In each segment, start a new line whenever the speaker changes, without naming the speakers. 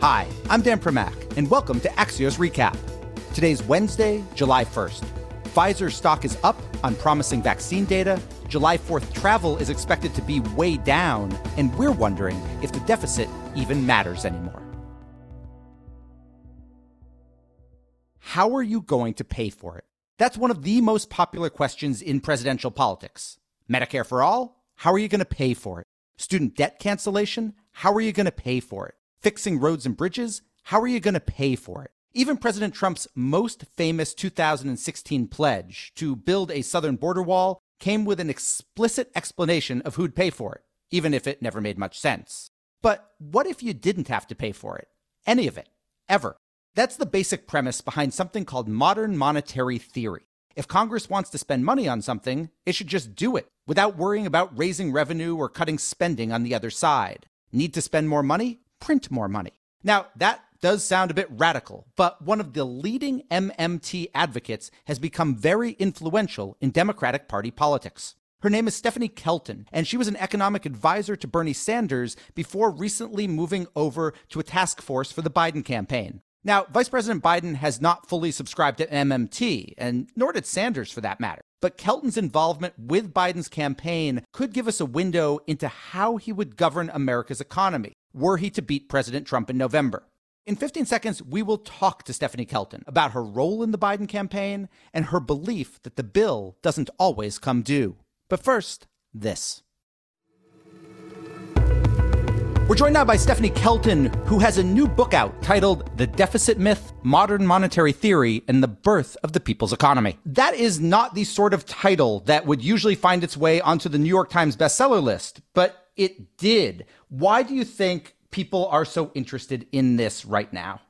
Hi, I'm Dan Primack, and welcome to Axios Recap. Today's Wednesday, July 1st. Pfizer stock is up on promising vaccine data. July 4th travel is expected to be way down, and we're wondering if the deficit even matters anymore. How are you going to pay for it? That's one of the most popular questions in presidential politics. Medicare for all? How are you going to pay for it? Student debt cancellation? How are you going to pay for it? Fixing roads and bridges? How are you going to pay for it? Even President Trump's most famous 2016 pledge to build a southern border wall came with an explicit explanation of who'd pay for it, even if it never made much sense. But what if you didn't have to pay for it? Any of it. Ever. That's the basic premise behind something called modern monetary theory. If Congress wants to spend money on something, it should just do it without worrying about raising revenue or cutting spending on the other side. Need to spend more money? Print more money. Now, that does sound a bit radical, but one of the leading MMT advocates has become very influential in Democratic Party politics. Her name is Stephanie Kelton, and she was an economic advisor to Bernie Sanders before recently moving over to a task force for the Biden campaign. Now, Vice President Biden has not fully subscribed to MMT, and nor did Sanders for that matter. But Kelton's involvement with Biden's campaign could give us a window into how he would govern America's economy were he to beat President Trump in November. In 15 seconds, we will talk to Stephanie Kelton about her role in the Biden campaign and her belief that the bill doesn't always come due. But first, this. We're joined now by Stephanie Kelton, who has a new book out titled The Deficit Myth Modern Monetary Theory and the Birth of the People's Economy. That is not the sort of title that would usually find its way onto the New York Times bestseller list, but it did. Why do you think people are so interested in this right now?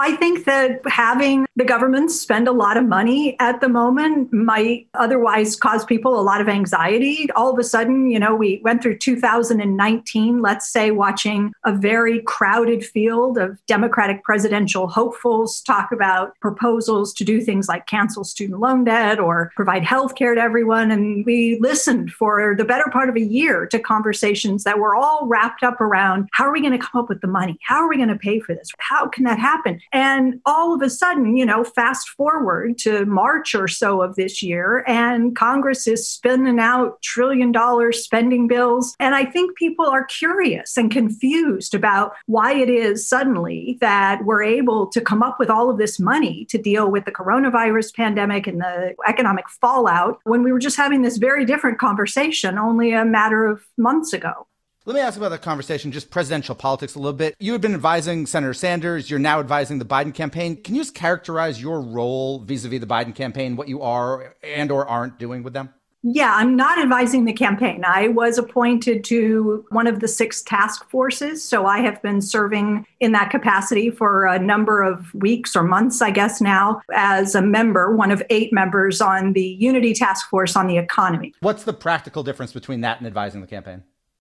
I think that having the government spend a lot of money at the moment might otherwise cause people a lot of anxiety. All of a sudden, you know, we went through 2019, let's say, watching a very crowded field of Democratic presidential hopefuls talk about proposals to do things like cancel student loan debt or provide health care to everyone. And we listened for the better part of a year to conversations that were all wrapped up around how are we going to come up with the money? How are we going to pay for this? How can that happen? And all of a sudden, you know, fast forward to March or so of this year, and Congress is spinning out trillion dollar spending bills. And I think people are curious and confused about why it is suddenly that we're able to come up with all of this money to deal with the coronavirus pandemic and the economic fallout when we were just having this very different conversation only a matter of months ago.
Let me ask about the conversation, just presidential politics a little bit. You had been advising Senator Sanders. You're now advising the Biden campaign. Can you just characterize your role vis-a-vis the Biden campaign, what you are and or aren't doing with them?
Yeah, I'm not advising the campaign. I was appointed to one of the six task forces. So I have been serving in that capacity for a number of weeks or months, I guess now, as a member, one of eight members on the Unity Task Force on the economy.
What's the practical difference between that and advising the campaign?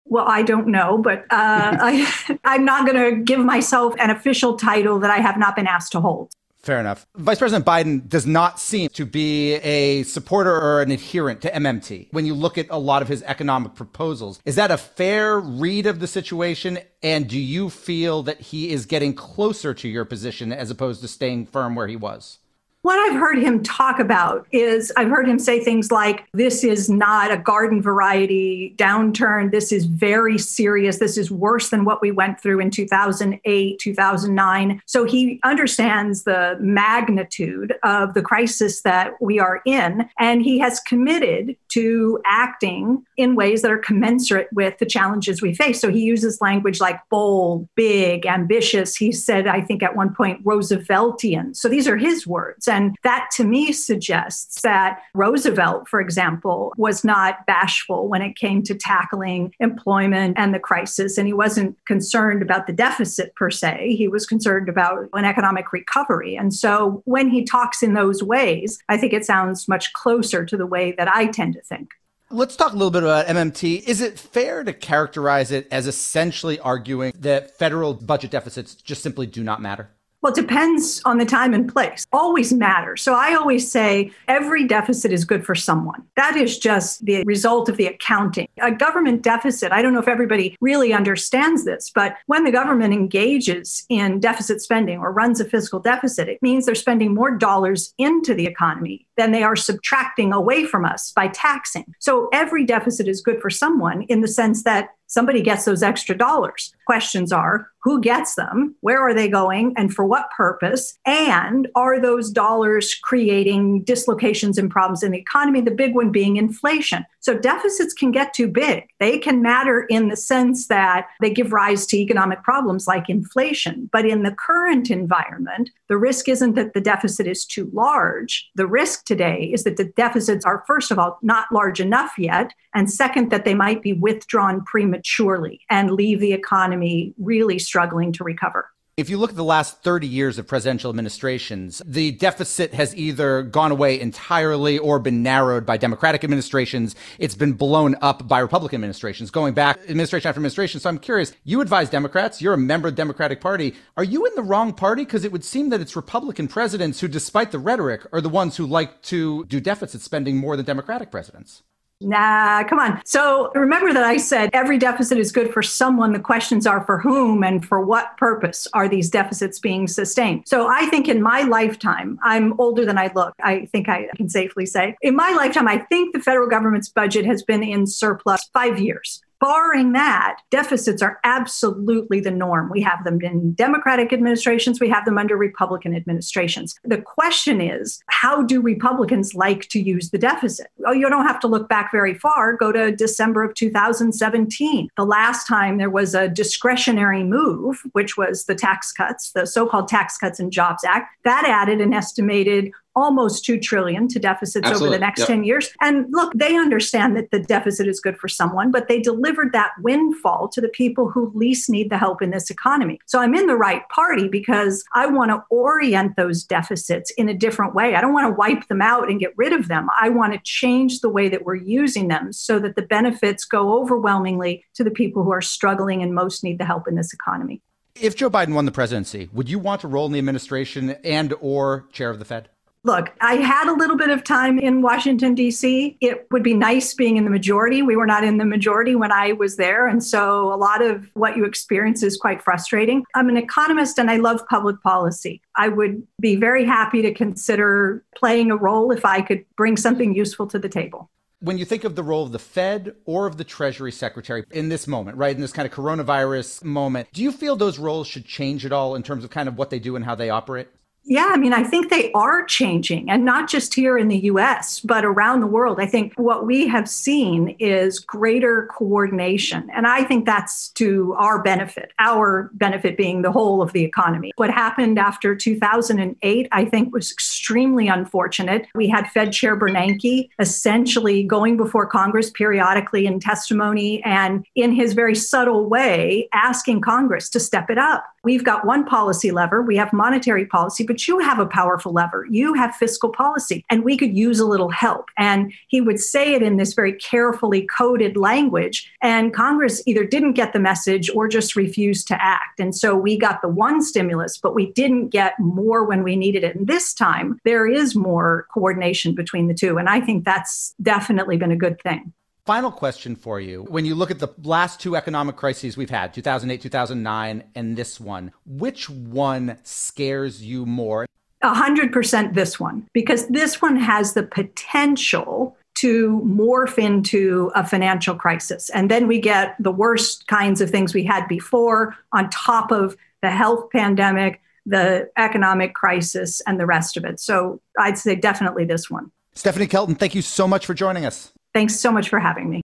Well, I don't know, but uh, I, I'm not going to give myself an official title that I have not been asked to hold.
Fair enough. Vice President Biden does not seem to be a supporter or an adherent to MMT when you look at a lot of his economic proposals. Is that a fair read of the situation? And do you feel that he is getting closer to your position as opposed to staying firm where he was?
What I've heard him talk about is I've heard him say things like, this is not a garden variety downturn. This is very serious. This is worse than what we went through in 2008, 2009. So he understands the magnitude of the crisis that we are in. And he has committed to acting in ways that are commensurate with the challenges we face. So he uses language like bold, big, ambitious. He said, I think at one point, Rooseveltian. So these are his words. And that to me suggests that Roosevelt, for example, was not bashful when it came to tackling employment and the crisis. And he wasn't concerned about the deficit per se. He was concerned about an economic recovery. And so when he talks in those ways, I think it sounds much closer to the way that I tend to think.
Let's talk a little bit about MMT. Is it fair to characterize it as essentially arguing that federal budget deficits just simply do not matter?
Well, it depends on the time and place. Always matters. So I always say every deficit is good for someone. That is just the result of the accounting. A government deficit, I don't know if everybody really understands this, but when the government engages in deficit spending or runs a fiscal deficit, it means they're spending more dollars into the economy than they are subtracting away from us by taxing. So every deficit is good for someone in the sense that somebody gets those extra dollars. Questions are who gets them, where are they going, and for what purpose? And are those dollars creating dislocations and problems in the economy? The big one being inflation. So deficits can get too big. They can matter in the sense that they give rise to economic problems like inflation. But in the current environment, the risk isn't that the deficit is too large. The risk today is that the deficits are, first of all, not large enough yet. And second, that they might be withdrawn prematurely and leave the economy really struggling to recover.
If you look at the last 30 years of presidential administrations, the deficit has either gone away entirely or been narrowed by Democratic administrations. It's been blown up by Republican administrations, going back administration after administration. So I'm curious, you advise Democrats, you're a member of the Democratic Party. Are you in the wrong party? Because it would seem that it's Republican presidents who, despite the rhetoric, are the ones who like to do deficit spending more than Democratic presidents.
Nah, come on. So remember that I said every deficit is good for someone. The questions are for whom and for what purpose are these deficits being sustained? So I think in my lifetime, I'm older than I look. I think I can safely say. In my lifetime, I think the federal government's budget has been in surplus five years. Barring that, deficits are absolutely the norm. We have them in Democratic administrations, we have them under Republican administrations. The question is, how do Republicans like to use the deficit? Oh, you don't have to look back very far. Go to December of 2017. The last time there was a discretionary move, which was the tax cuts, the so called Tax Cuts and Jobs Act, that added an estimated almost 2 trillion to deficits Absolutely. over the next yep. 10 years and look they understand that the deficit is good for someone but they delivered that windfall to the people who least need the help in this economy so i'm in the right party because i want to orient those deficits in a different way i don't want to wipe them out and get rid of them i want to change the way that we're using them so that the benefits go overwhelmingly to the people who are struggling and most need the help in this economy
if Joe Biden won the presidency, would you want to roll in the administration and or chair of the Fed?
Look, I had a little bit of time in Washington, D.C. It would be nice being in the majority. We were not in the majority when I was there. And so a lot of what you experience is quite frustrating. I'm an economist and I love public policy. I would be very happy to consider playing a role if I could bring something useful to the table
when you think of the role of the Fed or of the Treasury Secretary in this moment, right, in this kind of coronavirus moment, do you feel those roles should change at all in terms of kind of what they do and how they operate?
Yeah, I mean, I think they are changing, and not just here in the US, but around the world. I think what we have seen is greater coordination. And I think that's to our benefit, our benefit being the whole of the economy. What happened after 2008, I think, was extremely unfortunate. We had Fed Chair Bernanke essentially going before Congress periodically in testimony and in his very subtle way asking Congress to step it up. We've got one policy lever, we have monetary policy, but you have a powerful lever. You have fiscal policy, and we could use a little help. And he would say it in this very carefully coded language. And Congress either didn't get the message or just refused to act. And so we got the one stimulus, but we didn't get more when we needed it. And this time, there is more coordination between the two. And I think that's definitely been a good thing.
Final question for you. When you look at the last two economic crises we've had, 2008, 2009, and this one, which one scares you more?
A hundred percent this one, because this one has the potential to morph into a financial crisis. And then we get the worst kinds of things we had before on top of the health pandemic, the economic crisis, and the rest of it. So I'd say definitely this one.
Stephanie Kelton, thank you so much for joining us.
Thanks so much for having me.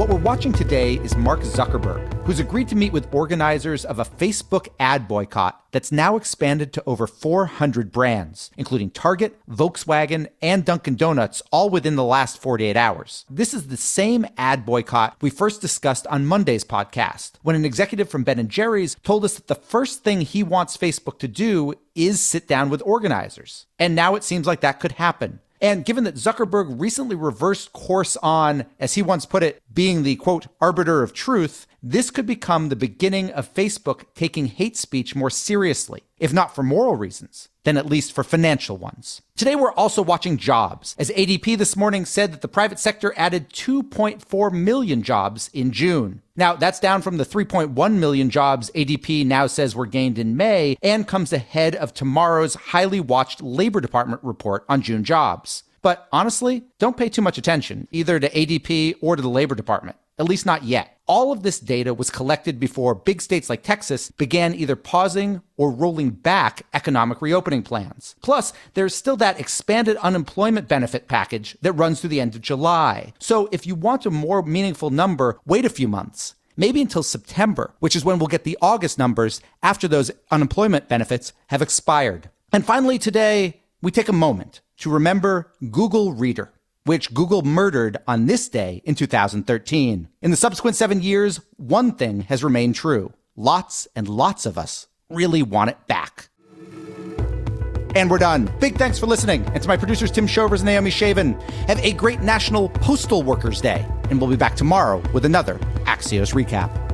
What we're watching today is Mark Zuckerberg, who's agreed to meet with organizers of a Facebook ad boycott that's now expanded to over 400 brands, including Target, Volkswagen, and Dunkin' Donuts, all within the last 48 hours. This is the same ad boycott we first discussed on Monday's podcast, when an executive from Ben & Jerry's told us that the first thing he wants Facebook to do is sit down with organizers. And now it seems like that could happen And given that Zuckerberg recently reversed course on, as he once put it, being the quote, arbiter of truth, this could become the beginning of Facebook taking hate speech more seriously, if not for moral reasons, then at least for financial ones. Today, we're also watching jobs, as ADP this morning said that the private sector added 2.4 million jobs in June. Now, that's down from the 3.1 million jobs ADP now says were gained in May and comes ahead of tomorrow's highly watched Labor Department report on June jobs. But honestly, don't pay too much attention either to ADP or to the Labor Department at least not yet. All of this data was collected before big states like Texas began either pausing or rolling back economic reopening plans. Plus, there's still that expanded unemployment benefit package that runs through the end of July. So if you want a more meaningful number, wait a few months. Maybe until September, which is when we'll get the August numbers after those unemployment benefits have expired. And finally, today, we take a moment to remember Google Reader which Google murdered on this day in 2013. In the subsequent seven years, one thing has remained true. Lots and lots of us really want it back. And we're done. Big thanks for listening. And to my producers, Tim Shovers and Naomi Shavin. Have a great National Postal Workers Day. And we'll be back tomorrow with another Axios recap.